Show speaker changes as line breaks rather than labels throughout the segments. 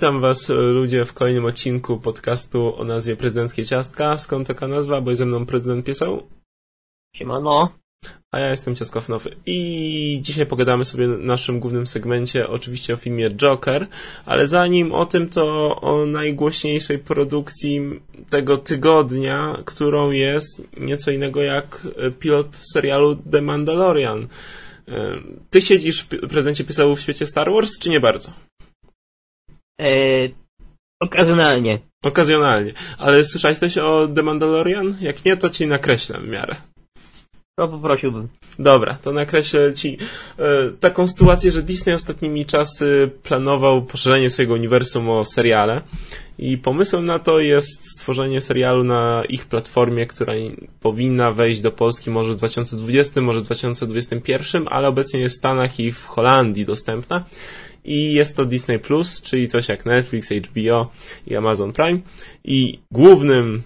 Witam Was ludzie w kolejnym odcinku podcastu o nazwie Prezydenckie Ciastka. Skąd taka nazwa? Bo jest ze mną prezydent Pieseł.
Siemano.
A ja jestem Ciaskow Nowy. I dzisiaj pogadamy sobie w naszym głównym segmencie oczywiście o filmie Joker, ale zanim o tym, to o najgłośniejszej produkcji tego tygodnia, którą jest nieco innego jak pilot serialu The Mandalorian. Ty siedzisz, prezydencie Pieseł, w świecie Star Wars, czy nie bardzo?
Eee, okazjonalnie.
Okazjonalnie. Ale słyszałeś coś o The Mandalorian? Jak nie, to ci nakreślę w miarę.
To poprosiłbym.
Dobra, to nakreślę ci e, taką sytuację, że Disney ostatnimi czasy planował poszerzenie swojego uniwersum o seriale i pomysłem na to jest stworzenie serialu na ich platformie, która powinna wejść do Polski może w 2020, może w 2021, ale obecnie jest w Stanach i w Holandii dostępna i jest to Disney Plus, czyli coś jak Netflix, HBO i Amazon Prime i głównym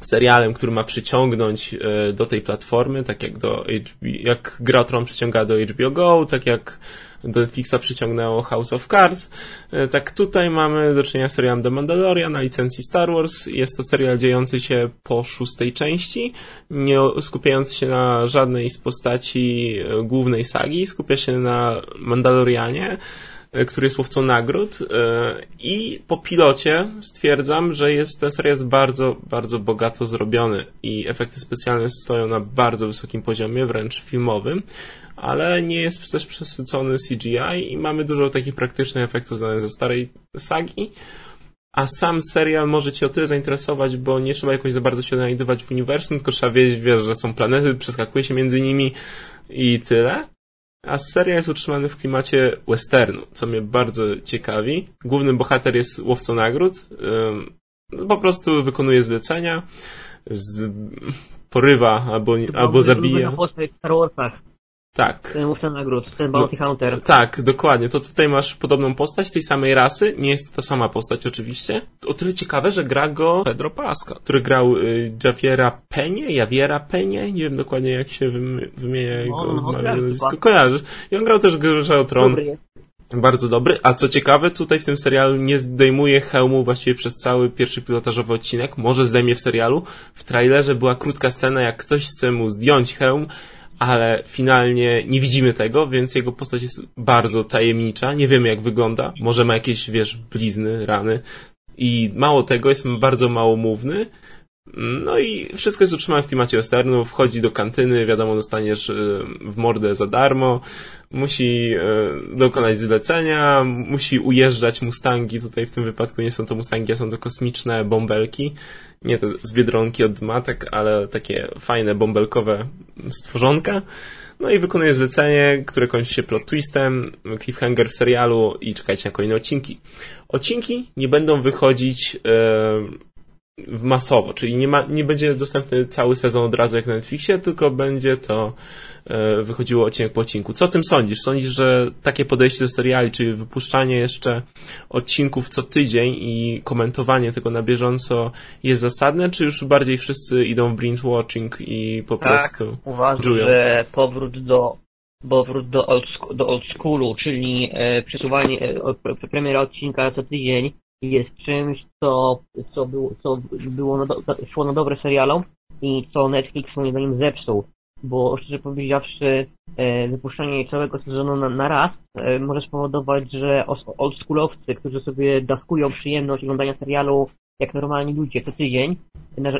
serialem, który ma przyciągnąć e, do tej platformy, tak jak do HBO, jak Gra przyciąga do HBO Go, tak jak do Netflixa przyciągnęło House of Cards. E, tak tutaj mamy do czynienia z serialem The Mandalorian na licencji Star Wars. Jest to serial dziejący się po szóstej części, nie skupiający się na żadnej z postaci e, głównej sagi, skupia się na Mandalorianie, który jest łowcą nagród e, i po pilocie stwierdzam, że jest, ten serial jest bardzo, bardzo bogato zrobiony i efekty specjalne stoją na bardzo wysokim poziomie, wręcz filmowym, ale nie jest też przesycony CGI i mamy dużo takich praktycznych efektów znanych ze starej sagi, a sam serial może Cię o tyle zainteresować, bo nie trzeba jakoś za bardzo się odnajdywać w uniwersum, tylko trzeba wiedzieć, wiesz, że są planety, przeskakuje się między nimi i tyle. A seria jest utrzymana w klimacie westernu, co mnie bardzo ciekawi. Główny bohater jest łowcą nagród. Po prostu wykonuje zlecenia, z, porywa albo, albo zabija.
postać w Star Warsach.
Tak.
Ten mówca nagród, ten Bounty no, Hunter.
Tak, dokładnie. To tutaj masz podobną postać tej samej rasy. Nie jest to ta sama postać oczywiście. O tyle ciekawe, że gra go Pedro Pascal, który grał y, Javiera Penie, Javiera Penie, nie wiem dokładnie jak się wymienia jego no, no, nazwisko. Kojarzysz. I on grał też o Tron. Dobry Bardzo dobry, a co ciekawe, tutaj w tym serialu nie zdejmuje hełmu właściwie przez cały pierwszy pilotażowy odcinek. Może zdejmie w serialu. W trailerze była krótka scena, jak ktoś chce mu zdjąć hełm, ale finalnie nie widzimy tego, więc jego postać jest bardzo tajemnicza. Nie wiemy, jak wygląda. Może ma jakieś, wiesz, blizny, rany. I mało tego, jest bardzo małomówny. No i wszystko jest utrzymane w klimacie westernu, wchodzi do kantyny, wiadomo, dostaniesz e, w mordę za darmo, musi e, dokonać zlecenia, musi ujeżdżać Mustangi, tutaj w tym wypadku nie są to Mustangi, a są to kosmiczne bąbelki, nie te z Biedronki od matek, ale takie fajne bąbelkowe stworzonka. No i wykonuje zlecenie, które kończy się plot twistem, cliffhanger w serialu i czekajcie na kolejne odcinki. Odcinki nie będą wychodzić... Yy, masowo, czyli nie, ma, nie będzie dostępny cały sezon od razu jak na Netflixie, tylko będzie to e, wychodziło odcinek po odcinku. Co o tym sądzisz? Sądzisz, że takie podejście do seriali, czyli wypuszczanie jeszcze odcinków co tydzień i komentowanie tego na bieżąco jest zasadne, czy już bardziej wszyscy idą w binge watching i po
tak,
prostu
uważam, że powrót do powrót do old, do old schoolu, czyli e, przesuwanie e, premiera odcinka co tydzień jest czymś, co, co, było, co było na do, szło na dobre serialom i co Netflix moim zdaniem zepsuł. Bo szczerze powiedziawszy, e, wypuszczenie całego sezonu na, na raz e, może spowodować, że oldschoolowcy, którzy sobie dawkują przyjemność oglądania serialu jak normalni ludzie co tydzień,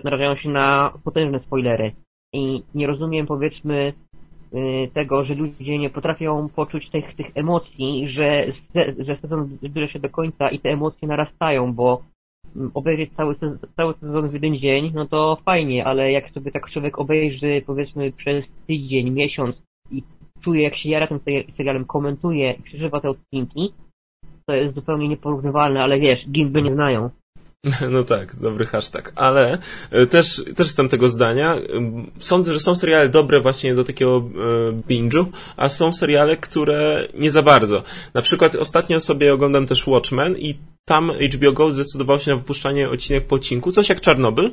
narażają się na potężne spoilery. I nie rozumiem, powiedzmy, tego, że ludzie nie potrafią poczuć tych, tych emocji, że, że sezon zbliża się do końca i te emocje narastają, bo mm, obejrzeć cały, cały sezon w jeden dzień, no to fajnie, ale jak sobie tak człowiek obejrzy powiedzmy przez tydzień, miesiąc i czuje jak się jara tym serialem, komentuje i przeżywa te odcinki, to jest zupełnie nieporównywalne, ale wiesz, gimby nie znają.
No tak, dobry hashtag, ale e, też, też jestem tego zdania. Sądzę, że są seriale dobre właśnie do takiego e, binge'u, a są seriale, które nie za bardzo. Na przykład ostatnio sobie oglądam też Watchmen i tam HBO Go zdecydował się na wypuszczanie odcinek po odcinku, coś jak Czarnobyl,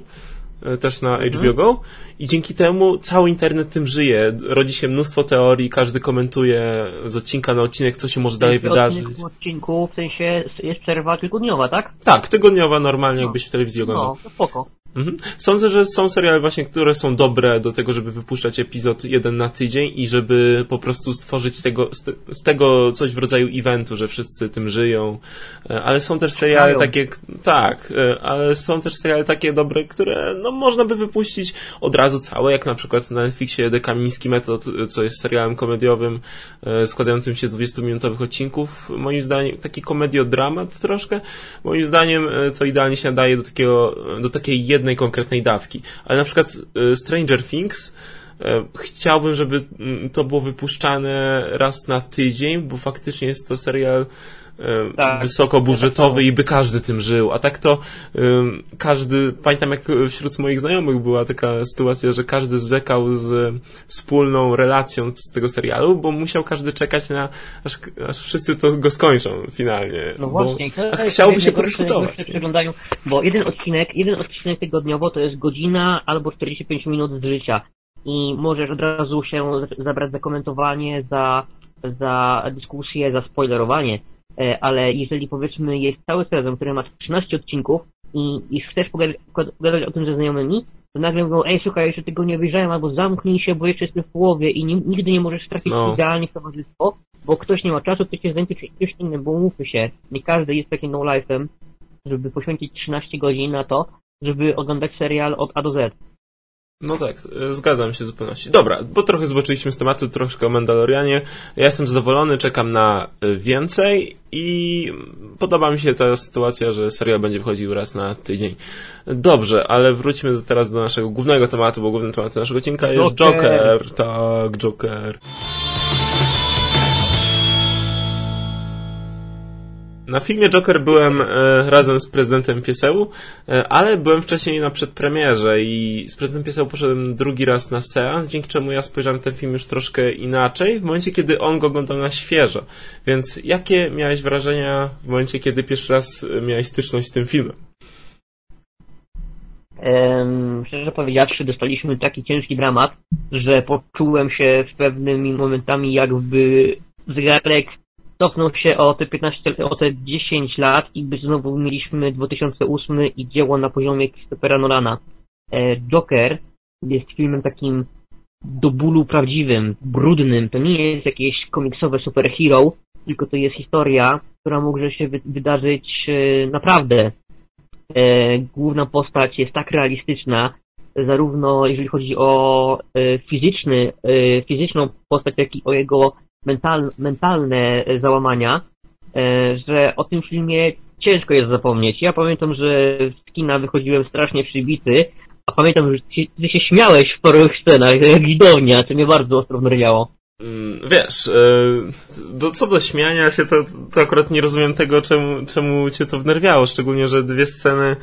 też na mhm. HBO Go i dzięki temu cały internet tym żyje. Rodzi się mnóstwo teorii, każdy komentuje z odcinka na odcinek, co się może dalej wydarzyć.
W odcinku w sensie jest przerwa tygodniowa, tak?
Tak, tygodniowa normalnie, no. jakbyś w telewizji oglądał.
No, to spoko.
Mhm. Sądzę, że są seriale właśnie, które są dobre do tego, żeby wypuszczać epizod jeden na tydzień i żeby po prostu stworzyć tego, z, tego coś w rodzaju eventu, że wszyscy tym żyją. E, ale są też seriale Mają. takie, tak, e, ale są też seriale takie dobre, które no można by wypuścić od razu całe, jak na przykład na Netflixie The Kamiński Metod, co jest serialem komediowym e, składającym się z 20-minutowych odcinków. Moim zdaniem taki komediodramat troszkę. Moim zdaniem to idealnie się nadaje do takiego, do takiej jednej jednej konkretnej dawki. Ale na przykład e, Stranger Things e, chciałbym, żeby mm, to było wypuszczane raz na tydzień, bo faktycznie jest to serial tak. wysokobudżetowy i by każdy tym żył. A tak to um, każdy, pamiętam jak wśród moich znajomych była taka sytuacja, że każdy zwlekał z wspólną relacją z tego serialu, bo musiał każdy czekać na, aż, aż wszyscy to go skończą finalnie.
No właśnie,
bo, a chciałby się podyskutować.
przeglądają, bo jeden odcinek, jeden odcinek tygodniowo to jest godzina albo 45 minut z życia i możesz od razu się zabrać za komentowanie, za, za dyskusję, za spoilerowanie. E, ale jeżeli powiedzmy jest cały sezon, który ma 13 odcinków i, i chcesz pogadać, pogadać o tym ze znajomymi, to nagle mówią, ej słuchaj, jeszcze tego nie wyjrzałem, albo zamknij się, bo jeszcze jestem w połowie i nie, nigdy nie możesz trafić no. idealnie w towarzystwo, bo ktoś nie ma czasu, ktoś jest zajęty czymś innym, bo umówmy się, nie każdy jest takim no-life'em, żeby poświęcić 13 godzin na to, żeby oglądać serial od A do Z.
No tak, e, zgadzam się w zupełności. Dobra, bo trochę zboczyliśmy z tematu, troszkę o Mandalorianie. Ja jestem zadowolony, czekam na e, więcej i podoba mi się ta sytuacja, że serial będzie wychodził raz na tydzień. Dobrze, ale wróćmy teraz do naszego głównego tematu, bo głównym tematem naszego odcinka jest Joker. Joker. Tak, Joker. Na filmie Joker byłem e, razem z prezydentem Pieseł, e, ale byłem wcześniej na przedpremierze i z prezydentem Pieseł poszedłem drugi raz na seans, dzięki czemu ja spojrzałem ten film już troszkę inaczej, w momencie kiedy on go oglądał na świeżo. Więc jakie miałeś wrażenia w momencie, kiedy pierwszy raz miałeś styczność z tym filmem?
Um, szczerze powiedziawszy, dostaliśmy taki ciężki dramat, że poczułem się w pewnymi momentami jakby zegarek cofnął się o te 15, o te 10 lat i by znowu mieliśmy 2008 i dzieło na poziomie Christophera Nolana. E, Joker jest filmem takim do bólu prawdziwym, brudnym. To nie jest jakieś komiksowe superhero, tylko to jest historia, która może się wydarzyć e, naprawdę. E, główna postać jest tak realistyczna, zarówno jeżeli chodzi o fizyczny, fizyczną postać, jak i o jego mental, mentalne e, załamania, e, że o tym filmie ciężko jest zapomnieć. Ja pamiętam, że z kina wychodziłem strasznie przybity, a pamiętam, że ty, ty się śmiałeś w paru scenach, jak widownia, co mnie bardzo ostro wnerwiało.
Mm, wiesz, e, do, co do śmiania się, to, to akurat nie rozumiem tego, czemu, czemu cię to wnerwiało, szczególnie, że dwie sceny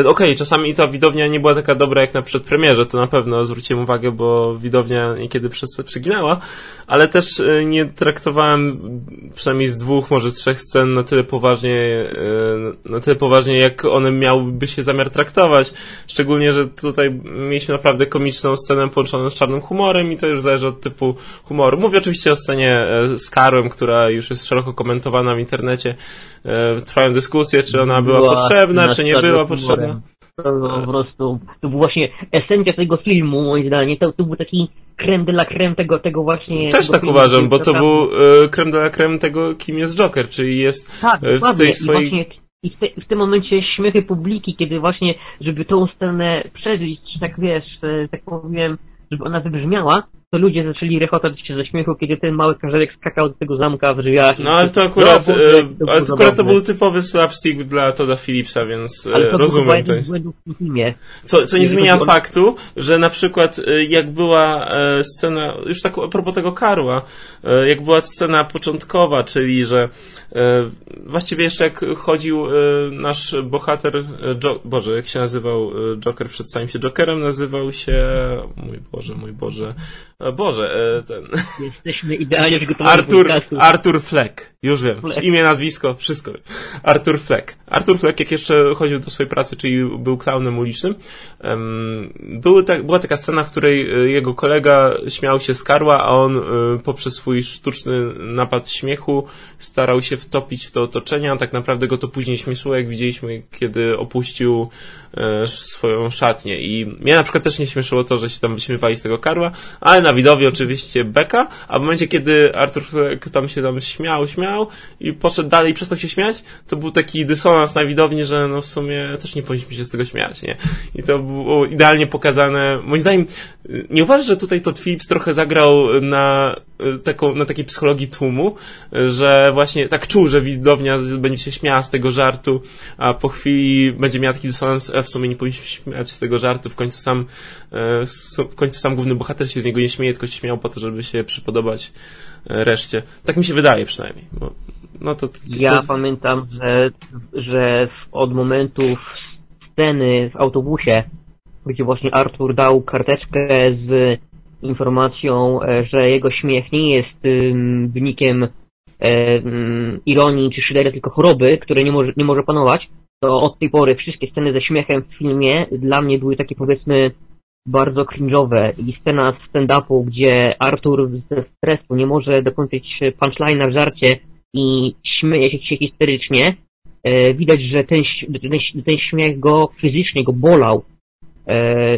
okej, okay, czasami ta widownia nie była taka dobra jak na przedpremierze, to na pewno zwróciłem uwagę, bo widownia niekiedy przez przeginała, ale też e, nie traktowałem przynajmniej z dwóch, może trzech scen na tyle poważnie, e, na tyle poważnie, jak one miałyby się zamiar traktować. Szczególnie, że tutaj mieliśmy naprawdę komiczną scenę połączoną z czarnym humorem i to już zależy od typu humoru. Mówię oczywiście o scenie z Karłem, która już jest szeroko komentowana w internecie. Trwają dyskusje, czy ona była, była potrzebna, czy nie była potrzebna.
To po prostu, to był właśnie esencja tego filmu, moim zdaniem. To, to był taki krem de la creme tego, tego właśnie...
Też
tego
tak filmu, uważam, bo to tam... był e, krem de la creme tego, kim jest Joker, czyli jest
tak, e, w tej swojej... I, właśnie, i w, te, w, tym momencie śmiechy publiki, kiedy właśnie, żeby tą scenę przeżyć, tak wiesz, tak powiem, żeby ona wybrzmiała, to ludzie zaczęli rechotać się ze śmiechu, kiedy ten mały karzelek skakał do tego zamka w drzwiach.
No ale to akurat, no, to, ale to, akurat to był typowy slapstick dla Toda Phillipsa, więc ale to rozumiem to. Co, co nie zmienia faktu, że na przykład e, jak była e, scena, już tak a propos tego Karła, e, jak była scena początkowa, czyli że właściwie jeszcze jak chodził nasz bohater, jo Boże, jak się nazywał Joker, przedstawił się Jokerem, nazywał się, mój Boże, mój Boże, Boże, ten...
Jesteśmy idealnie przygotowani
Artur, Artur Fleck. Już wiem. Fleck. Imię, nazwisko, wszystko. Artur Fleck. Artur Fleck, jak jeszcze chodził do swojej pracy, czyli był klaunem ulicznym, były była taka scena, w której e, jego kolega śmiał się z karła, a on e, poprzez swój sztuczny napad śmiechu starał się wtopić w to otoczenie, a tak naprawdę go to później śmieszyło, jak widzieliśmy, kiedy opuścił e, swoją szatnię. I mnie na przykład też nie śmieszyło to, że się tam wyśmiewali z tego karła, ale na widowi oczywiście beka, a w momencie, kiedy Artur tam się tam śmiał, śmiał i poszedł dalej i przestał się śmiać, to był taki dysonans na widowni, że no w sumie też nie powinniśmy się z tego śmiać, nie? I to było idealnie pokazane. Moim zdaniem, nie uważasz, że tutaj Todd Phillips trochę zagrał na, taką, na takiej psychologii tłumu, że właśnie tak czuł, że widownia będzie się śmiała z tego żartu, a po chwili będzie miała taki dysonans, a w sumie nie powinniśmy śmiać z tego żartu, w końcu sam, e, w końcu sam główny bohater się z niego nie śmieje, tylko się śmiał po to, żeby się przypodobać e, reszcie. Tak mi się wydaje przynajmniej. Bo, no to, to,
ja pamiętam, że, że od momentów sceny w autobusie, gdzie właśnie Artur dał karteczkę z informacją, e, że jego śmiech nie jest wynikiem e, ironii czy szydery, tylko choroby, której nie może, nie może panować, to od tej pory wszystkie sceny ze śmiechem w filmie dla mnie były takie powiedzmy bardzo cringe'owe. I scena z stand-upu, gdzie Artur ze stresu nie może dokończyć punchline'a w żarcie i śmieje się histerycznie, e, widać, że ten, ten, ten śmiech go fizycznie go bolał,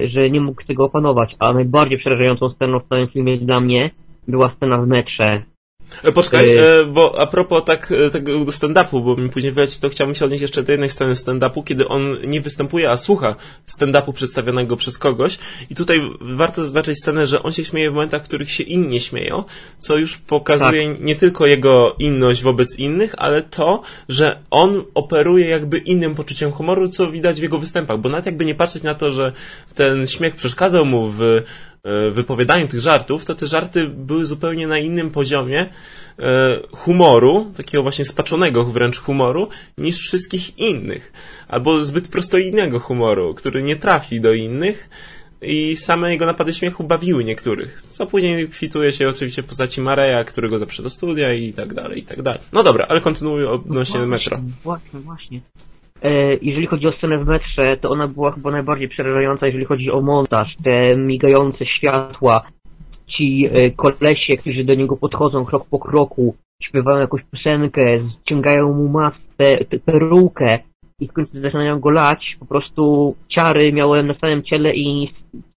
że nie mógł tego opanować, a najbardziej przerażającą sceną w całym filmie dla mnie była scena w metrze,
E, poczekaj, e, bo a propos tak, e, tego stand-upu, bo mi później wyleci, to chciałbym się odnieść jeszcze do jednej sceny stand-upu, kiedy on nie występuje, a słucha stand-upu przedstawionego przez kogoś. I tutaj warto zaznaczyć scenę, że on się śmieje w momentach, w których się inni śmieją, co już pokazuje tak. nie tylko jego inność wobec innych, ale to, że on operuje jakby innym poczuciem humoru, co widać w jego występach, bo nawet jakby nie patrzeć na to, że ten śmiech przeszkadzał mu w E, wypowiadaniu tych żartów, to te żarty były zupełnie na innym poziomie e, humoru, takiego właśnie spaczonego wręcz humoru, niż wszystkich innych. Albo zbyt prostolinnego humoru, który nie trafi do innych i same jego napady śmiechu bawiły niektórych, co później kwituje się oczywiście w postaci Mareja, którego zaprze do studia i tak dalej, i tak dalej. No dobra, ale kontynuuję odnośnie
no
metro.
Właśnie, właśnie. E, jeżeli chodzi o scenę w metrze, to ona była chyba najbardziej przerażająca, jeżeli chodzi o montaż. Te migające światła, ci e, kolesie, którzy do niego podchodzą krok po kroku, śpiewają jakąś piosenkę, ściągają mu maskę, perukę i w końcu zaczynają go lać. Po prostu ciary miałem na całym ciele i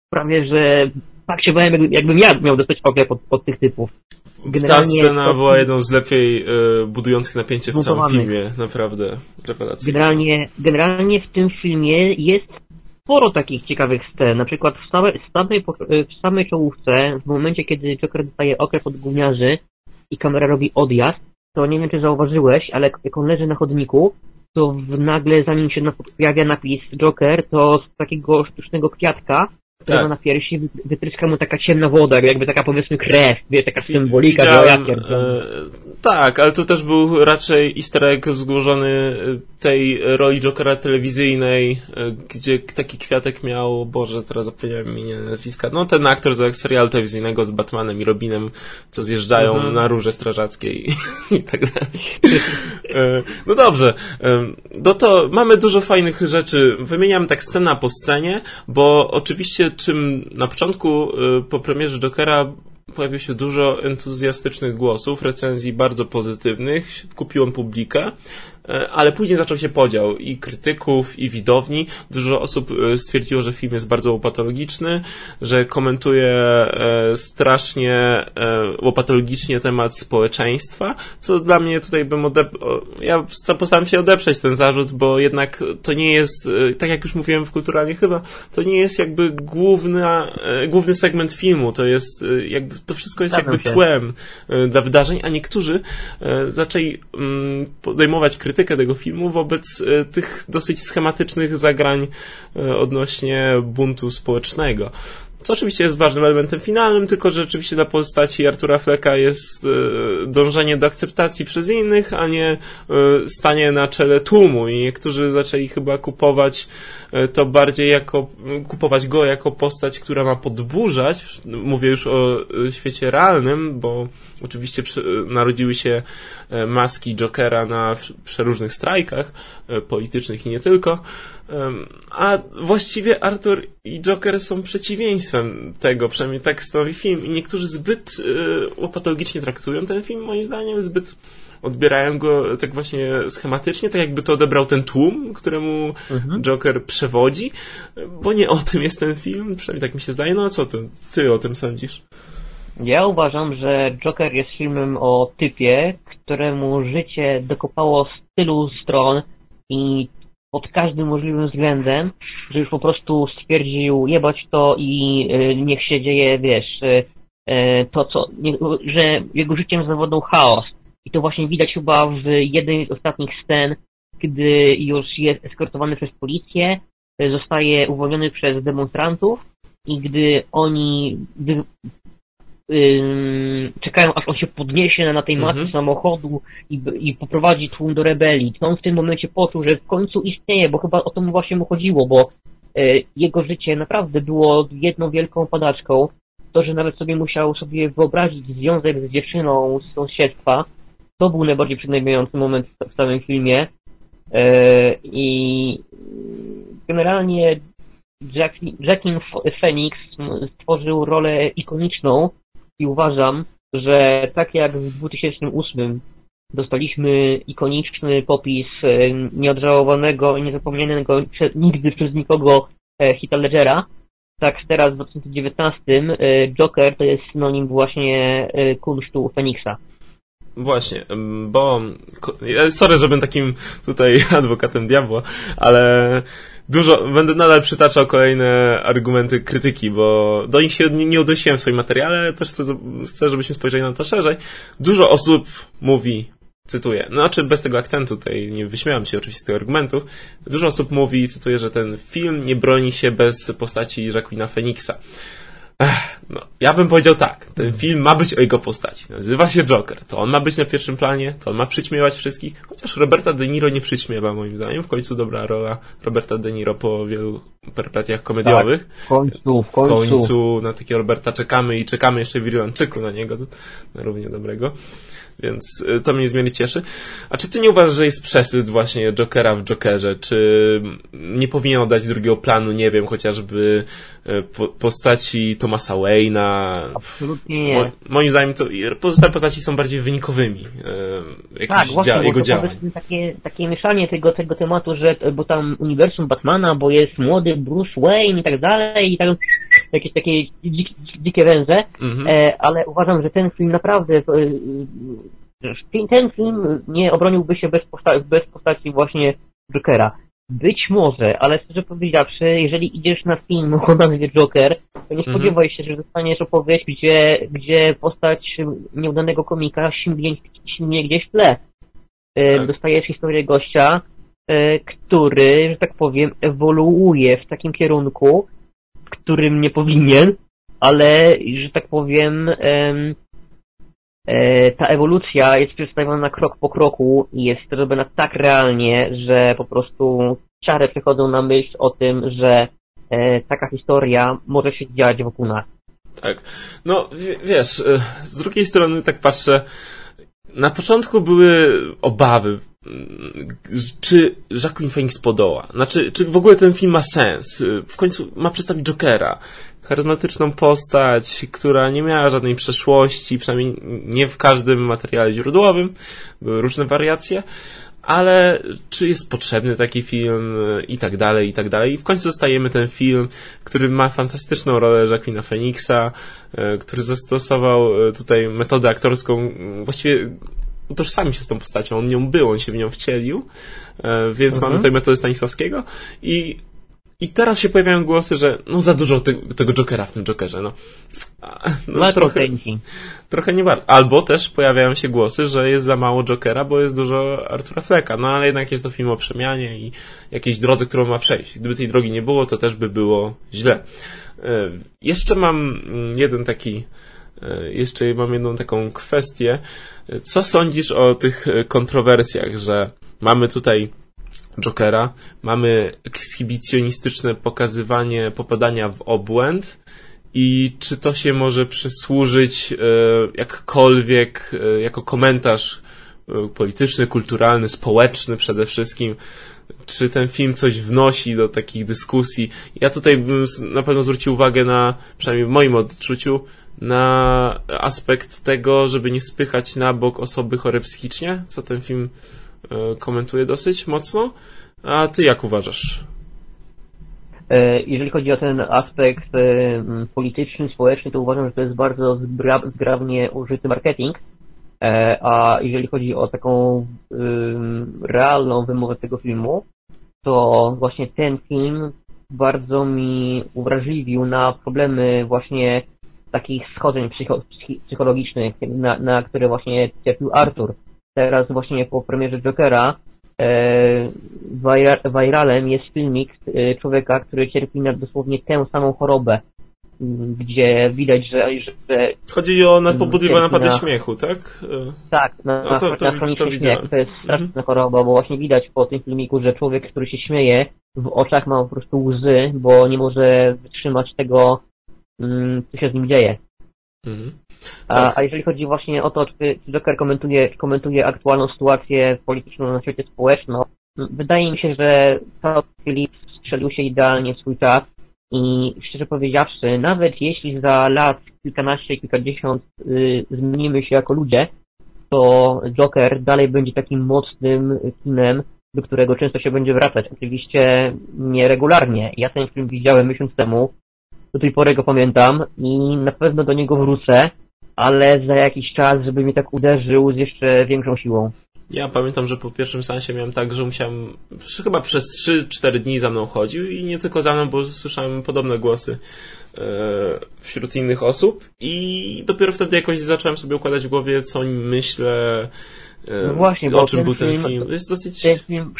prawie, że tak się bałem, jakbym ja miał dostać oklep od, od tych typów.
Generalnie Ta scena to... była jedną z lepiej y, budujących napięcie w całym filmie, naprawdę rewelacja.
Generalnie, generalnie w tym filmie jest sporo takich ciekawych scen. Na przykład w, same, w, samej, w samej czołówce, w momencie kiedy Joker dostaje okrep od gówniarzy i kamera robi odjazd, to nie wiem czy zauważyłeś, ale jak on leży na chodniku, to nagle zanim się pojawia napis Joker, to z takiego sztucznego kwiatka tak. na piersi, wytryska mu taka ciemna woda, jakby taka powiedzmy krew, wie, taka symbolika Widziałem, e,
Tak, ale to też był raczej easter egg złożony e, tej roli Jokera telewizyjnej, e, gdzie taki kwiatek miał, Boże, teraz zapomniałem imię, nazwiska, no ten aktor z serialu telewizyjnego z Batmanem i Robinem, co zjeżdżają mhm. na róże strażackie i, i tak dalej. E, no dobrze, no to mamy dużo fajnych rzeczy. Wymieniam tak scena po scenie, bo oczywiście czym na początku y, po premierze Jokera pojawiło się dużo entuzjastycznych głosów, recenzji bardzo pozytywnych, kupiłem publikę, ale później zaczął się podział i krytyków, i widowni. Dużo osób e, stwierdziło, że film jest bardzo łopatologiczny, że komentuje e, strasznie łopatologicznie temat społeczeństwa, co dla mnie tutaj bym odep... Ja postaram się odeprzeć ten zarzut, bo jednak to nie jest, tak jak już mówiłem w Kulturalnie chyba, to nie jest jakby główna, główny segment filmu, to jest jakby, to wszystko jest jakby tłem dla wydarzeń, a niektórzy zaczęli mm, podejmować krytykę krytykę tego filmu wobec e, tych dosyć schematycznych zagrań e, odnośnie buntu społecznego. Co oczywiście jest ważnym elementem finalnym, tylko że rzeczywiście dla postaci Artura Flecka jest e, dążenie do akceptacji przez innych, a nie e, stanie na czele tłumu. I niektórzy zaczęli chyba kupować e, to bardziej jako, kupować go jako postać, która ma podburzać, mówię już o świecie realnym, bo oczywiście narodziły się maski Jokera na przeróżnych strajkach politycznych i nie tylko, a właściwie Arthur i Joker są przeciwieństwem tego, przynajmniej tak stanowi film. I niektórzy zbyt y, patologicznie traktują ten film, moim zdaniem, zbyt odbierają go tak właśnie schematycznie, tak jakby to odebrał ten tłum, któremu mhm. Joker przewodzi, bo nie o tym jest ten film, przynajmniej tak mi się zdaje. No a co ty, ty o tym sądzisz?
Ja uważam, że Joker jest filmem o typie, któremu życie dokopało z tylu stron i pod każdym możliwym względem, że już po prostu stwierdził jebać to i y, niech się dzieje, wiesz, y, y, to co, nie, że jego życiem zawodł chaos. I to właśnie widać chyba w jednej z ostatnich scen, kiedy już jest eskortowany przez policję, zostaje uwolniony przez demonstrantów i gdy oni czekają aż on się podniesie na tej masy mhm. samochodu i, i poprowadzi tłum do rebelii. To on w tym momencie poczuł, że w końcu istnieje, bo chyba o to mu właśnie mu chodziło, bo e, jego życie naprawdę było jedną wielką padaczką. To, że nawet sobie musiał sobie wyobrazić związek z dziewczyną z sąsiedztwa, to był najbardziej przygnębiający moment w, w całym filmie. E, I generalnie Jackin Phoenix stworzył rolę ikoniczną, i uważam, że tak jak w 2008 dostaliśmy ikoniczny popis e, nieodżałowanego i niezapomnianego nigdy przez nikogo e, Hita Ledgera, tak teraz w 2019 e, Joker to jest synonim właśnie kunsztu Feniksa.
Właśnie, bo sorry, żebym takim tutaj adwokatem diabła, ale dużo, będę nadal przytaczał kolejne argumenty krytyki, bo do nich się nie, nie odnosiłem w swoim materiale, ale też chcę, chcę, żebyśmy spojrzeli na to szerzej. Dużo osób mówi, cytuję, no znaczy bez tego akcentu tutaj, nie wyśmiałam się oczywiście z tych argumentów, dużo osób mówi, cytuję, że ten film nie broni się bez postaci Jacqueline Phoenixa. Ech, no, ja bym powiedział tak, ten film ma być o jego postaci. Nazywa się Joker. To on ma być na pierwszym planie, to on ma przyćmiewać wszystkich, chociaż Roberta De Niro nie przyćmiewa moim zdaniem. W końcu dobra rola Roberta De Niro po wielu perpetiach komediowych. Tak,
w końcu, w końcu.
W końcu na takiego Roberta czekamy i czekamy jeszcze w Irlandczyku na niego, na równie dobrego więc y, to mnie niezmiernie cieszy. A czy ty nie uważasz, że jest przesyt właśnie Jokera w Jokerze? Czy nie powinien oddać drugiego planu, nie wiem, chociażby y, postaci Thomasa Wayne'a?
Absolutnie nie. Mo
moim zdaniem to pozostałe postaci są bardziej wynikowymi
y, tak, właśnie, dzia jego działań. Takie, takie mieszanie tego, tego tematu, że bo tam uniwersum Batmana, bo jest młody Bruce Wayne i tak dalej i tak jakieś takie dzikie, dzikie węże, mhm. e, ale uważam, że ten film naprawdę e, ten film nie obroniłby się bez, posta bez postaci właśnie Jokera. Być może, ale szczerze powiedziawszy, jeżeli idziesz na film o nazwie Joker, to nie mhm. spodziewaj się, że dostaniesz opowieść, gdzie, gdzie postać nieudanego komika śmignie, śmignie gdzieś w tle. E, tak. Dostajesz historię gościa, który, że tak powiem, ewoluuje w takim kierunku, którym nie powinien, ale, że tak powiem, e, ta ewolucja jest przedstawiona krok po kroku i jest robiona tak realnie, że po prostu ciary przychodzą na myśl o tym, że e, taka historia może się dziać wokół nas.
Tak. No, wiesz, e, z drugiej strony tak patrzę, na początku były obawy, czy Jacqueline Phoenix podoła. Znaczy, czy w ogóle ten film ma sens. W końcu ma przedstawić Jokera. Charyzmatyczną postać, która nie miała żadnej przeszłości, przynajmniej nie w każdym materiale źródłowym. Były różne wariacje. Ale czy jest potrzebny taki film i tak dalej, i tak dalej. I w końcu dostajemy ten film, który ma fantastyczną rolę Jacqueline Phoenixa, który zastosował tutaj metodę aktorską właściwie utożsamił się z tą postacią, on nią był, on się w nią wcielił, e, więc mhm. mamy tutaj metodę Stanisławskiego i i teraz się pojawiają głosy, że no za dużo te, tego Jokera w tym Jokerze, no.
no trochę,
trochę nie warto. Albo też pojawiają się głosy, że jest za mało Jokera, bo jest dużo Artura Flecka. No ale jednak jest to film o przemianie i jakiejś drodze, którą ma przejść. Gdyby tej drogi nie było, to też by było źle. Jeszcze mam jeden taki jeszcze mam jedną taką kwestię. Co sądzisz o tych kontrowersjach, że mamy tutaj Jokera, mamy ekshibicjonistyczne pokazywanie popadania w obłęd i czy to się może przysłużyć e, jakkolwiek e, jako komentarz e, polityczny, kulturalny, społeczny przede wszystkim, czy ten film coś wnosi do takich dyskusji. Ja tutaj bym na pewno zwrócił uwagę na, przynajmniej w moim odczuciu, na aspekt tego, żeby nie spychać na bok osoby chore psychicznie, co ten film komentuje dosyć mocno. A ty jak uważasz?
E, jeżeli chodzi o ten aspekt e, polityczny, społeczny, to uważam, że to jest bardzo zgrabnie użyty marketing. E, a jeżeli chodzi o taką realną wymowę tego filmu, to właśnie ten film bardzo mi uwrażliwił na problemy właśnie takich schodzeń psychologicznych, na, na które właśnie cierpił Arthur. Teraz właśnie po premierze Jokera Viralem jest filmik e, człowieka, który cierpi na dosłownie tę samą chorobę, gdzie widać, że... że
Chodzi o nadpobudliwe napady na... śmiechu, tak?
E, tak, na, no to, to, na to śmiech. To jest straszna mhm. choroba, bo właśnie widać po tym filmiku, że człowiek, który się śmieje, w oczach ma po prostu łzy, bo nie może wytrzymać tego, mm, co się z nim dzieje. Mhm. A, tak. a jeżeli chodzi właśnie o to, czy Joker komentuje, komentuje aktualną sytuację polityczną na świecie społecznym, wydaje mi się, że Todd Phillips strzelił się idealnie w swój czas i szczerze powiedziawszy, nawet jeśli za lat kilkanaście, kilkadziesiąt y, zmienimy się jako ludzie, to Joker dalej będzie takim mocnym kinem, do którego często się będzie wracać. Oczywiście nieregularnie. Ja ten film widziałem miesiąc temu, do tej pory go pamiętam i na pewno do niego wrócę, ale za jakiś czas, żeby mnie tak uderzył z jeszcze większą siłą.
Ja pamiętam, że po pierwszym sensie miałem tak, że musiałem, chyba przez 3-4 dni za mną chodził i nie tylko za mną, bo słyszałem podobne głosy e, wśród innych osób i dopiero wtedy jakoś zacząłem sobie układać w głowie, co myślę, e, no właśnie, o czym był ten film. film. Jest dosyć...
Ten film,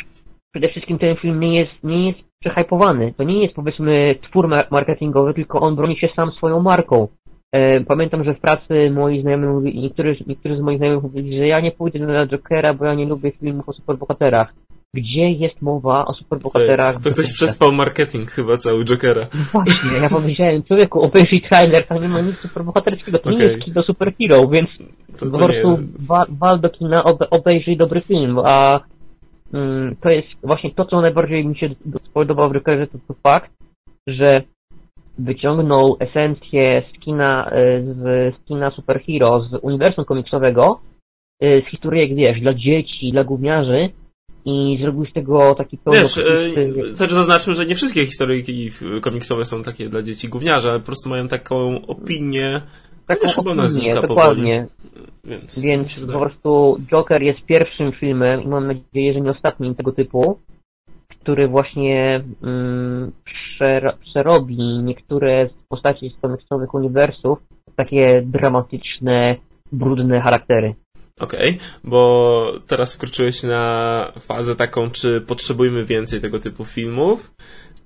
przede wszystkim ten film nie jest, nie jest przehypowany. To nie jest powiedzmy twór marketingowy, tylko on broni się sam swoją marką. E, pamiętam, że w pracy moi znajomi mówili, niektórzy, niektórzy z moich znajomych mówili, że ja nie pójdę na Jokera, bo ja nie lubię filmów o superbohaterach. Gdzie jest mowa o superbohaterach?
To ktoś przespał marketing chyba cały Jokera.
No właśnie, ja powiedziałem, człowieku, obejrzyj trailer, tam nie ma nic superbohaterskiego, to okay. nie jest kino superhero, więc to, to po prostu wal, do kina, obejrzyj dobry film, a to jest właśnie to, co najbardziej mi się spodobało w Jokerze, to, to fakt, że wyciągnął esencję z kina, e, z, z kina superhero, z uniwersum komiksowego, e, z historyjek, wiesz, dla dzieci, dla gówniarzy i zrobił z tego taki
pełno... Wiesz, e, też zaznaczmy, że nie wszystkie historyjki komiksowe są takie dla dzieci gówniarze, ale po prostu mają taką opinię,
taką wiesz, opinię, dokładnie. Więc, Więc po prostu Joker jest pierwszym filmem i mam nadzieję, że nie ostatnim tego typu, który właśnie mm, przerobi niektóre z postaci z komiksowych uniwersów takie dramatyczne, brudne charaktery.
Okej, okay, bo teraz wkroczyłeś na fazę taką, czy potrzebujemy więcej tego typu filmów,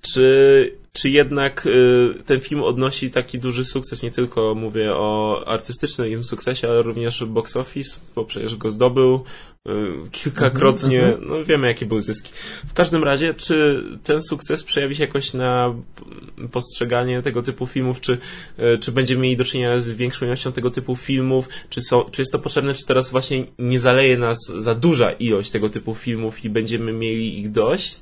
czy czy jednak y, ten film odnosi taki duży sukces, nie tylko mówię o artystycznym sukcesie, ale również box office, bo przecież go zdobył y, kilkakrotnie, mhm, mhm. no wiemy jakie były zyski. W każdym razie, czy ten sukces przejawi się jakoś na postrzeganie tego typu filmów, czy, y, czy będziemy mieli do czynienia z większą ilością tego typu filmów, czy, są, czy jest to potrzebne, czy teraz właśnie nie zaleje nas za duża ilość tego typu filmów i będziemy mieli ich dość,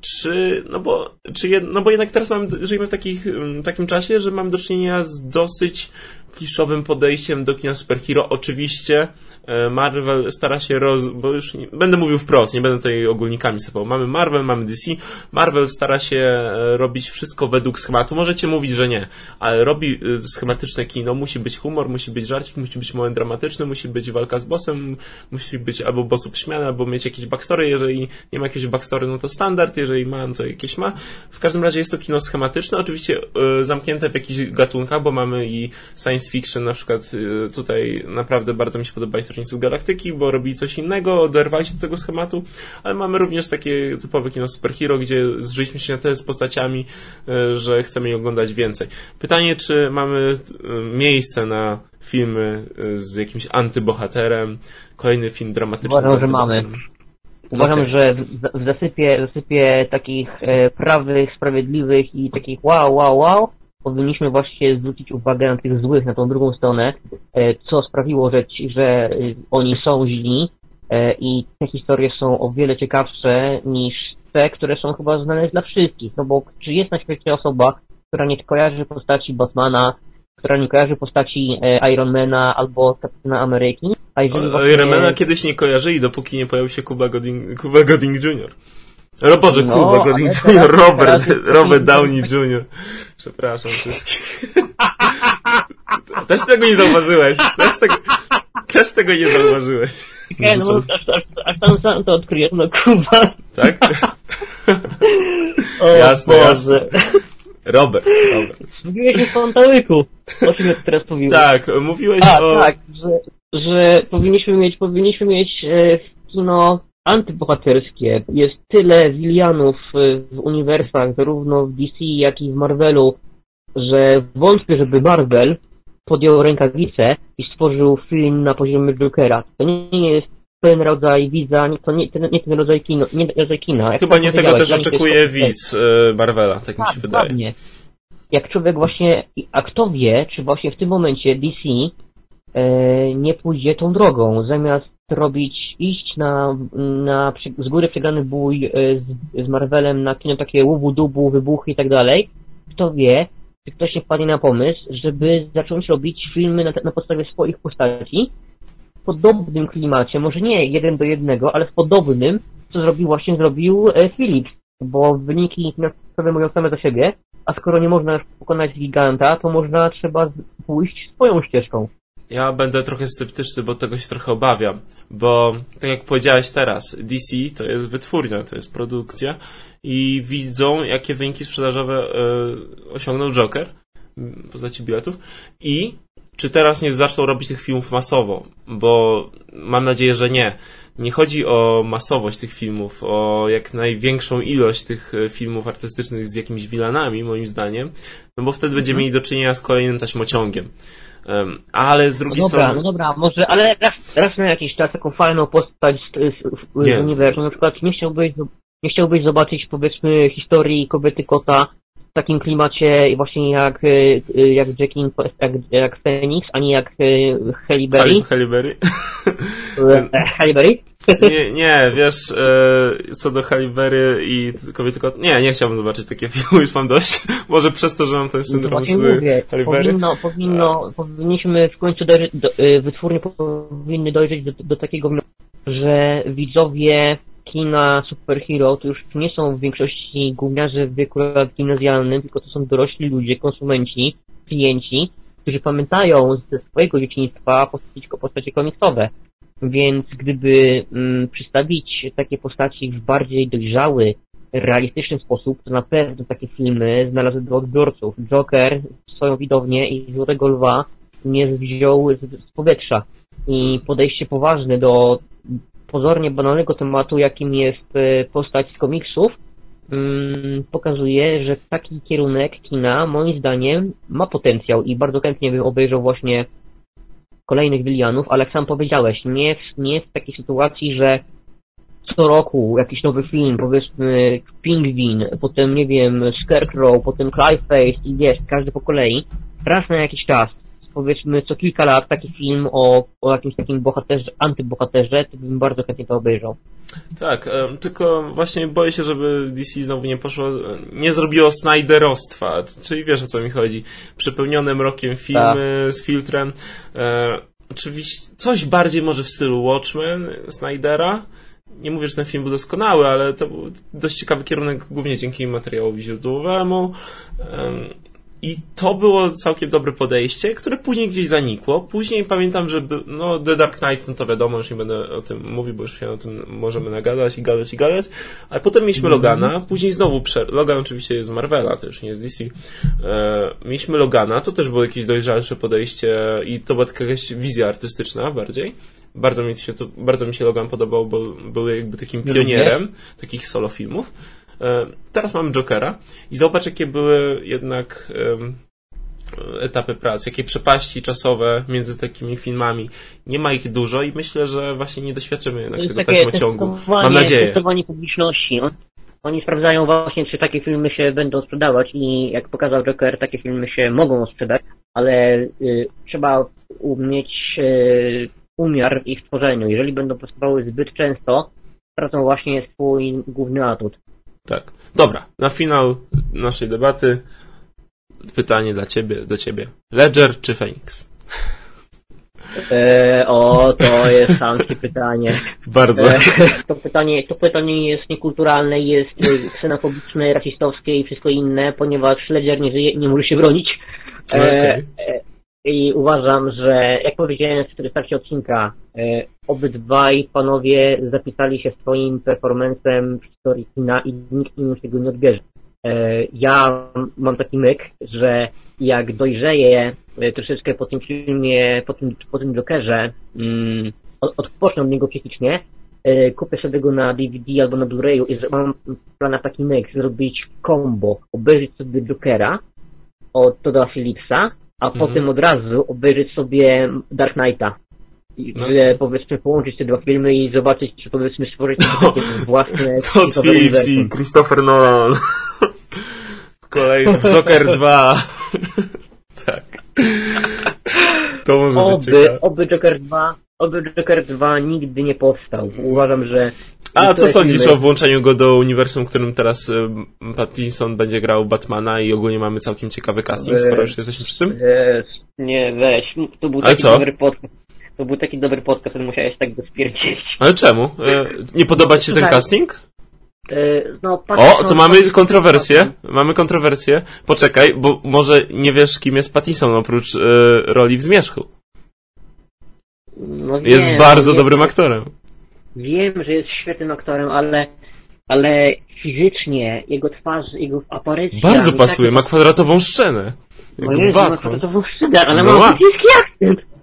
czy, no bo, czy, no bo jednak teraz mamy, żyjemy w takich, takim czasie, że mamy do czynienia z dosyć kliszowym podejściem do kina superhero. Oczywiście e, Marvel stara się roz... bo już nie, będę mówił wprost, nie będę tutaj ogólnikami sypał. Mamy Marvel, mamy DC. Marvel stara się e, robić wszystko według schematu. Możecie mówić, że nie, ale robi e, schematyczne kino. Musi być humor, musi być żarcik, musi być moment dramatyczny, musi być walka z bossem, musi być albo bossów śmiany, albo mieć jakieś backstory. Jeżeli nie ma jakiegoś backstory, no to standard. Jeżeli ma, no to jakieś ma. W każdym razie jest to kino schematyczne. Oczywiście zamknięte w jakichś gatunkach, bo mamy i science science fiction, na przykład y, tutaj naprawdę bardzo mi się podoba Strażnicy z Galaktyki, bo robi coś innego, oderwali się do tego schematu, ale mamy również takie typowe kino superhero, gdzie zżyliśmy się na tyle z postaciami, y, że chcemy je oglądać więcej. Pytanie, czy mamy miejsce na filmy z jakimś antybohaterem, kolejny film dramatyczny.
Uważam, że mamy. Uważam, okay. że w zasypie, zasypie takich e, prawych, sprawiedliwych i takich wow, wow, wow powinniśmy właśnie zwrócić uwagę na tych złych, na tą drugą stronę, e, co sprawiło, że, ci, że e, oni są źli e, i te historie są o wiele ciekawsze niż te, które są chyba znane dla wszystkich. No bo czy jest na świecie osoba, która nie kojarzy postaci Batmana, która nie kojarzy postaci Ironmana albo Kapitana Ameryki?
A jeżeli właśnie... Ironmana kiedyś nie kojarzyli, dopóki nie pojawił się Cuba Gooding, Cuba Gooding Jr. O Boże, no, Kuba Gooding Jr., Robert, Robert Downey Jr. Przepraszam wszystkich. Też tego nie zauważyłeś. Też tego, też tego nie zauważyłeś.
Nie, no aż, aż, aż tam sam to odkryjesz, no Kuba.
Tak?
o jasne, Boże. jasne.
Robert, Robert.
Mówiłeś o Fontałyku. O czym teraz mówiłeś?
Tak, mówiłeś
A,
o...
tak, że, że powinniśmy mieć, powinniśmy mieć e, kino antybohaterskie. Jest tyle wilianów w uniwersach, zarówno w DC, jak i w Marvelu, że wątpię, żeby Marvel podjął rękawice i stworzył film na poziomie Jokera. To nie jest ten rodzaj widza, to nie, ten, nie ten rodzaj kino, nie rodzaj kina.
Jak Chyba nie tego też oczekuje widz e, Marvela, tak, tak mi się wydaje. Dokładnie.
Jak człowiek właśnie, a kto wie, czy właśnie w tym momencie DC e, nie pójdzie tą drogą, zamiast robić, iść na, na z góry przegrany bój e, z, z Marvelem na kino takie łubu, dubu, wybuchy i tak dalej, kto wie, czy ktoś nie wpadnie na pomysł, żeby zacząć robić filmy na, na podstawie swoich postaci w podobnym klimacie, może nie jeden do jednego, ale w podobnym, co zrobił właśnie zrobił e, bo wyniki finansowe mówią same za siebie, a skoro nie można już pokonać giganta, to można, trzeba pójść swoją ścieżką.
Ja będę trochę sceptyczny, bo tego się trochę obawiam, bo tak jak powiedziałeś teraz, DC to jest wytwórnia, to jest produkcja i widzą, jakie wyniki sprzedażowe y, osiągnął Joker w postaci biletów i czy teraz nie zaczną robić tych filmów masowo, bo mam nadzieję, że nie. Nie chodzi o masowość tych filmów, o jak największą ilość tych e, filmów artystycznych z jakimiś wilanami, moim zdaniem, no bo wtedy będziemy mhm. mieli do czynienia z kolejnym taśmociągiem. Um, ale z drugiej
no dobra,
strony...
No dobra, może, ale raz, raz na jakiś czas taką fajną postać z, z, uniwersum, na przykład nie chciałbyś, nie chciałbyś zobaczyć powiedzmy historii kobiety kota takim klimacie właśnie jak, e, e, jak Jackin, jak, jak Phoenix, a nie jak Halle Berry.
Halle Berry?
Halle Berry?
Nie, nie, wiesz, e, co do Halibery i kobiety kot... Nie, nie chciałbym zobaczyć takie filmy, już mam dość. Może przez to, że mam ten syndrom no z mówię,
Powinno, powinno, powinniśmy w końcu dojrzeć, do, e, wytwórnie powinny dojrzeć do, do takiego że widzowie kina superhero to już nie są w większości gówniarze w wieku gimnazjalnym, tylko to są dorośli ludzie, konsumenci, klienci, którzy pamiętają ze swojego dzieciństwa postaci, postacie komiksowe. Więc gdyby mm, przystawić takie postaci w bardziej dojrzały, realistyczny sposób, to na pewno takie filmy znalazłyby odbiorców. Joker swoją widownię i Złotego Lwa nie wziął z, z powietrza. I podejście poważne do pozornie banalnego tematu, jakim jest e, postać z komiksów, mm, pokazuje, że taki kierunek kina, moim zdaniem, ma potencjał i bardzo chętnie bym obejrzał właśnie kolejnych Willianów, ale jak sam powiedziałeś, nie, nie w takiej sytuacji, że co roku jakiś nowy film, powiedzmy Pingwin, potem nie wiem, Scarecrow, potem Clayface i wiesz, każdy po kolei, raz na jakiś czas, powiedzmy co kilka lat taki film o, o jakimś takim bohaterze, antybohaterze, to bym bardzo chętnie to obejrzał.
Tak, tylko właśnie boję się, żeby DC znowu nie poszło, nie zrobiło Snyderostwa, czyli wiesz o co mi chodzi. Przepełnione mrokiem filmy tak. z filtrem. E, oczywiście coś bardziej może w stylu Watchmen Snydera. Nie mówię, że ten film był doskonały, ale to był dość ciekawy kierunek, głównie dzięki materiałowi źródłowemu. I to było całkiem dobre podejście, które później gdzieś zanikło. Później pamiętam, że by, no The Dark Knight, no to wiadomo, już nie będę o tym mówił, bo już się o tym możemy nagadać i gadać i gadać. Ale potem mieliśmy -hmm. Logana, później znowu prze... Logan oczywiście jest z Marvela, to już nie jest DC. E, mieliśmy Logana, to też było jakieś dojrzalsze podejście i to była taka jakaś wizja artystyczna bardziej. Bardzo mi się to, bardzo mi się Logan podobał, bo był jakby takim pionierem takich solo filmów. E, teraz mamy Jokera i zobacz, jakie były jednak etapy pracy, jakie przepaści czasowe między takimi filmami. Nie ma ich dużo i myślę, że właśnie nie doświadczymy jednak tego taśmociągu. Mam nadzieję.
Testowanie publiczności. Oni sprawdzają właśnie, czy takie filmy się będą sprzedawać i jak pokazał Joker, takie filmy się mogą sprzedać, ale y, trzeba umieć y, umiar ich tworzeniu. Jeżeli będą powstawały zbyt często, tracą właśnie swój główny atut.
Tak. Dobra, na finał naszej debaty pytanie dla ciebie, do ciebie. Ledger czy Phoenix?
E, o, to jest samkie pytanie.
Bardzo. E,
to, pytanie, to pytanie jest niekulturalne, jest ksenofobiczne, rasistowskie i wszystko inne, ponieważ Ledger nie, żyje, nie może się bronić. E, okay. I uważam, że jak powiedziałem w trakcie odcinka, e, obydwaj panowie zapisali się swoim performancem w historii kina i nikt im tego nie odbierze. E, ja mam taki myk, że jak dojrzeję e, troszeczkę po tym filmie, po tym, po tym Jokerze, mm, odpocznę od niego psychicznie, kupię sobie go na DVD albo na Blu-rayu i mam plan na taki myk, zrobić combo, obejrzeć sobie Jokera od Toda Phillipsa a mhm. potem od razu obejrzeć sobie Dark Knighta. I no. powiedzmy połączyć te dwa filmy i zobaczyć, czy powiedzmy stworzyć no, takie własne...
Todd Phillips i Christopher Nolan. Kolejny Joker 2. tak. To może
oby,
być ciekawe.
Oby Joker 2 Oby Joker 2 nigdy nie powstał. Uważam, że
a co sądzisz filmy... o włączeniu go do uniwersum, w którym teraz Pattinson będzie grał Batmana i ogólnie mamy całkiem ciekawy casting, skoro już jesteśmy przy tym?
Nie, weź. To był
Ale
taki
co?
dobry podcast. To był taki dobry podcast, że musiałeś tak go spierdzieć.
Ale czemu? E, nie podoba ci się ten casting?
E, no,
o, to mamy kontrowersję. Mamy kontrowersję. Poczekaj, bo może nie wiesz, kim jest Pattinson oprócz e, roli w Zmierzchu. No jest wiem, bardzo wiem. dobrym aktorem.
Wiem, że jest świetnym aktorem, ale, ale fizycznie jego twarz, jego aparycja...
Bardzo pasuje, tak... ma kwadratową szczenę.
No jest, ma kwadratową szczenę, ale no ma brytyjski akcent.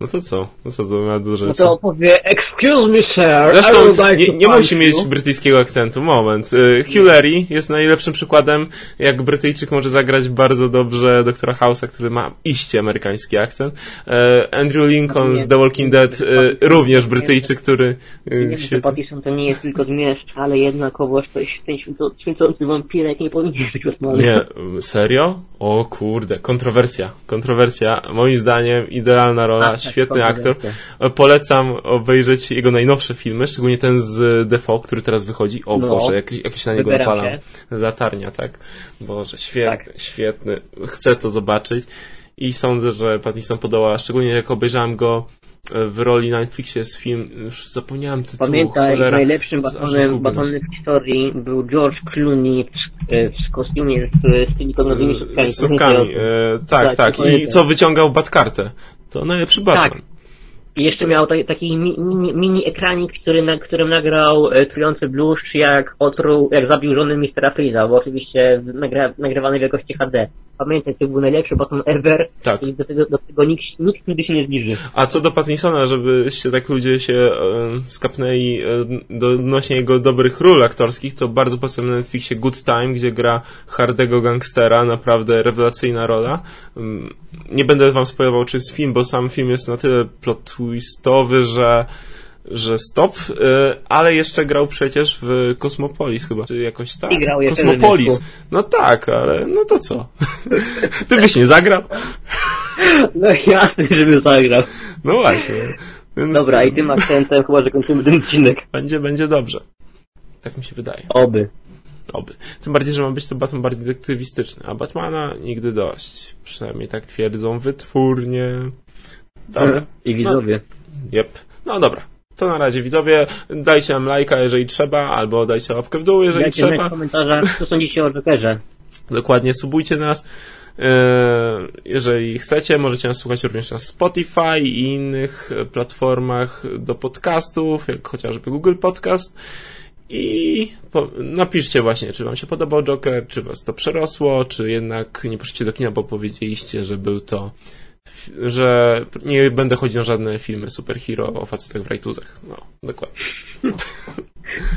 No to co? No co to ma dużo
No to powie, excuse me sir,
Zresztą nie, nie musi mieć brytyjskiego akcentu, moment. Y, Hugh Larry jest najlepszym przykładem, jak Brytyjczyk może zagrać bardzo dobrze doktora House'a, który ma iście amerykański akcent. Y, Andrew Lincoln z The Walking Dead, y, również Brytyjczyk, który...
Nie wiem, że Pattison to nie jest tylko zmieszcz, ale jednakowoż to jest ten święcący wampirek nie powinien być.
Nie, serio? O kurde, kontrowersja. Kontrowersja. Moim zdaniem idealna rola, tak, świetny aktor. Polecam obejrzeć jego najnowsze filmy, szczególnie ten z Defoe, który teraz wychodzi. O no, Boże, jak, jak się na niego napalam. Zatarnia, tak? Boże, świetny, tak. świetny. Chcę to zobaczyć. I sądzę, że Pattinson podoła, szczególnie jak obejrzałem go w roli na Netflixie jest film, już zapomniałem tytułu.
Pamiętaj, cholera, najlepszym batonem, batonem w historii był George Clooney w, w kostiumie z, z silikonowymi
sutkami. Z sutkami, e, tak, tak. tak. I co wyciągał Batkartę. To najlepszy Batman. Tak.
I jeszcze miał taki mini, mini ekranik, który, na którym nagrał e, trujący bluszcz, jak otruł, jak zabił żonę Mistera Freeza, bo oczywiście nagra, nagrywany w jakości HD. Pamiętaj, to był najlepszy Batman ever tak. i do tego, do tego nikt, nikt nigdy się nie zbliży.
A co do Pattinsona, żebyście tak ludzie się e, skapnęli e, odnośnie jego dobrych ról aktorskich, to bardzo polecam na Netflixie Good Time, gdzie gra hardego gangstera, naprawdę rewelacyjna rola. Nie będę wam spoilował, czy jest film, bo sam film jest na tyle plot twistowy, że że stop, y, ale jeszcze grał przecież w Kosmopolis chyba, czy jakoś tak?
I grał
Kosmopolis. No tak, ale no to co? Ty byś nie zagrał?
No jasne, żeby zagrał.
No właśnie.
Więc... Dobra, i tym akcentem chyba, że kończymy ten odcinek.
Będzie, będzie dobrze. Tak mi się wydaje.
Oby.
Oby. Tym bardziej, że ma być to Batman bardziej detektywistyczny, a Batmana nigdy dość. Przynajmniej tak twierdzą wytwórnie.
Dobra. I widzowie.
No, yep. No dobra. To na razie widzowie, dajcie nam lajka, jeżeli trzeba, albo dajcie łapkę w dół, jeżeli
dajcie
trzeba.
w komentarzach, co sądzicie o Jokerze.
Dokładnie, subujcie nas. Jeżeli chcecie, możecie nas słuchać również na Spotify i innych platformach do podcastów, jak chociażby Google Podcast. I napiszcie właśnie, czy wam się podobał Joker, czy was to przerosło, czy jednak nie poszliście do kina, bo powiedzieliście, że był to że nie będę chodził na żadne filmy superhero o facetach w rajtuzach. No, dokładnie.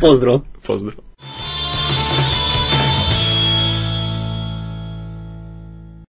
Pozdro.
Pozdro.